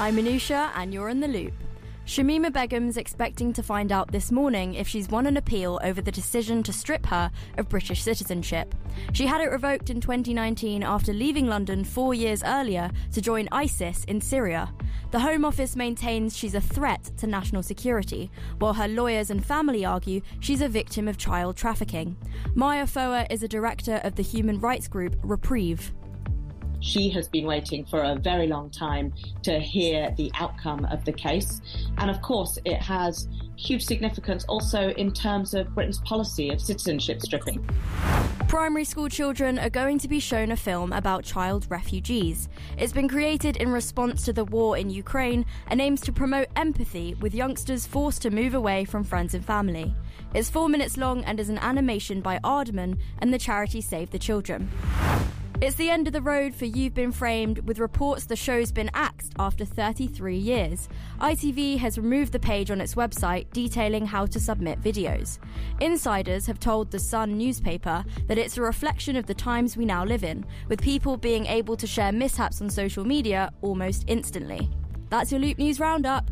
I'm Anousha, and you're in the loop. Shamima Begum's expecting to find out this morning if she's won an appeal over the decision to strip her of British citizenship. She had it revoked in 2019 after leaving London four years earlier to join ISIS in Syria. The Home Office maintains she's a threat to national security, while her lawyers and family argue she's a victim of child trafficking. Maya Foa is a director of the human rights group Reprieve she has been waiting for a very long time to hear the outcome of the case. And of course, it has huge significance also in terms of Britain's policy of citizenship stripping. Primary school children are going to be shown a film about child refugees. It's been created in response to the war in Ukraine and aims to promote empathy with youngsters forced to move away from friends and family. It's four minutes long and is an animation by Aardman and the charity Save the Children. It's the end of the road for You've Been Framed, with reports the show's been axed after 33 years. ITV has removed the page on its website detailing how to submit videos. Insiders have told The Sun newspaper that it's a reflection of the times we now live in, with people being able to share mishaps on social media almost instantly. That's your Loop News Roundup.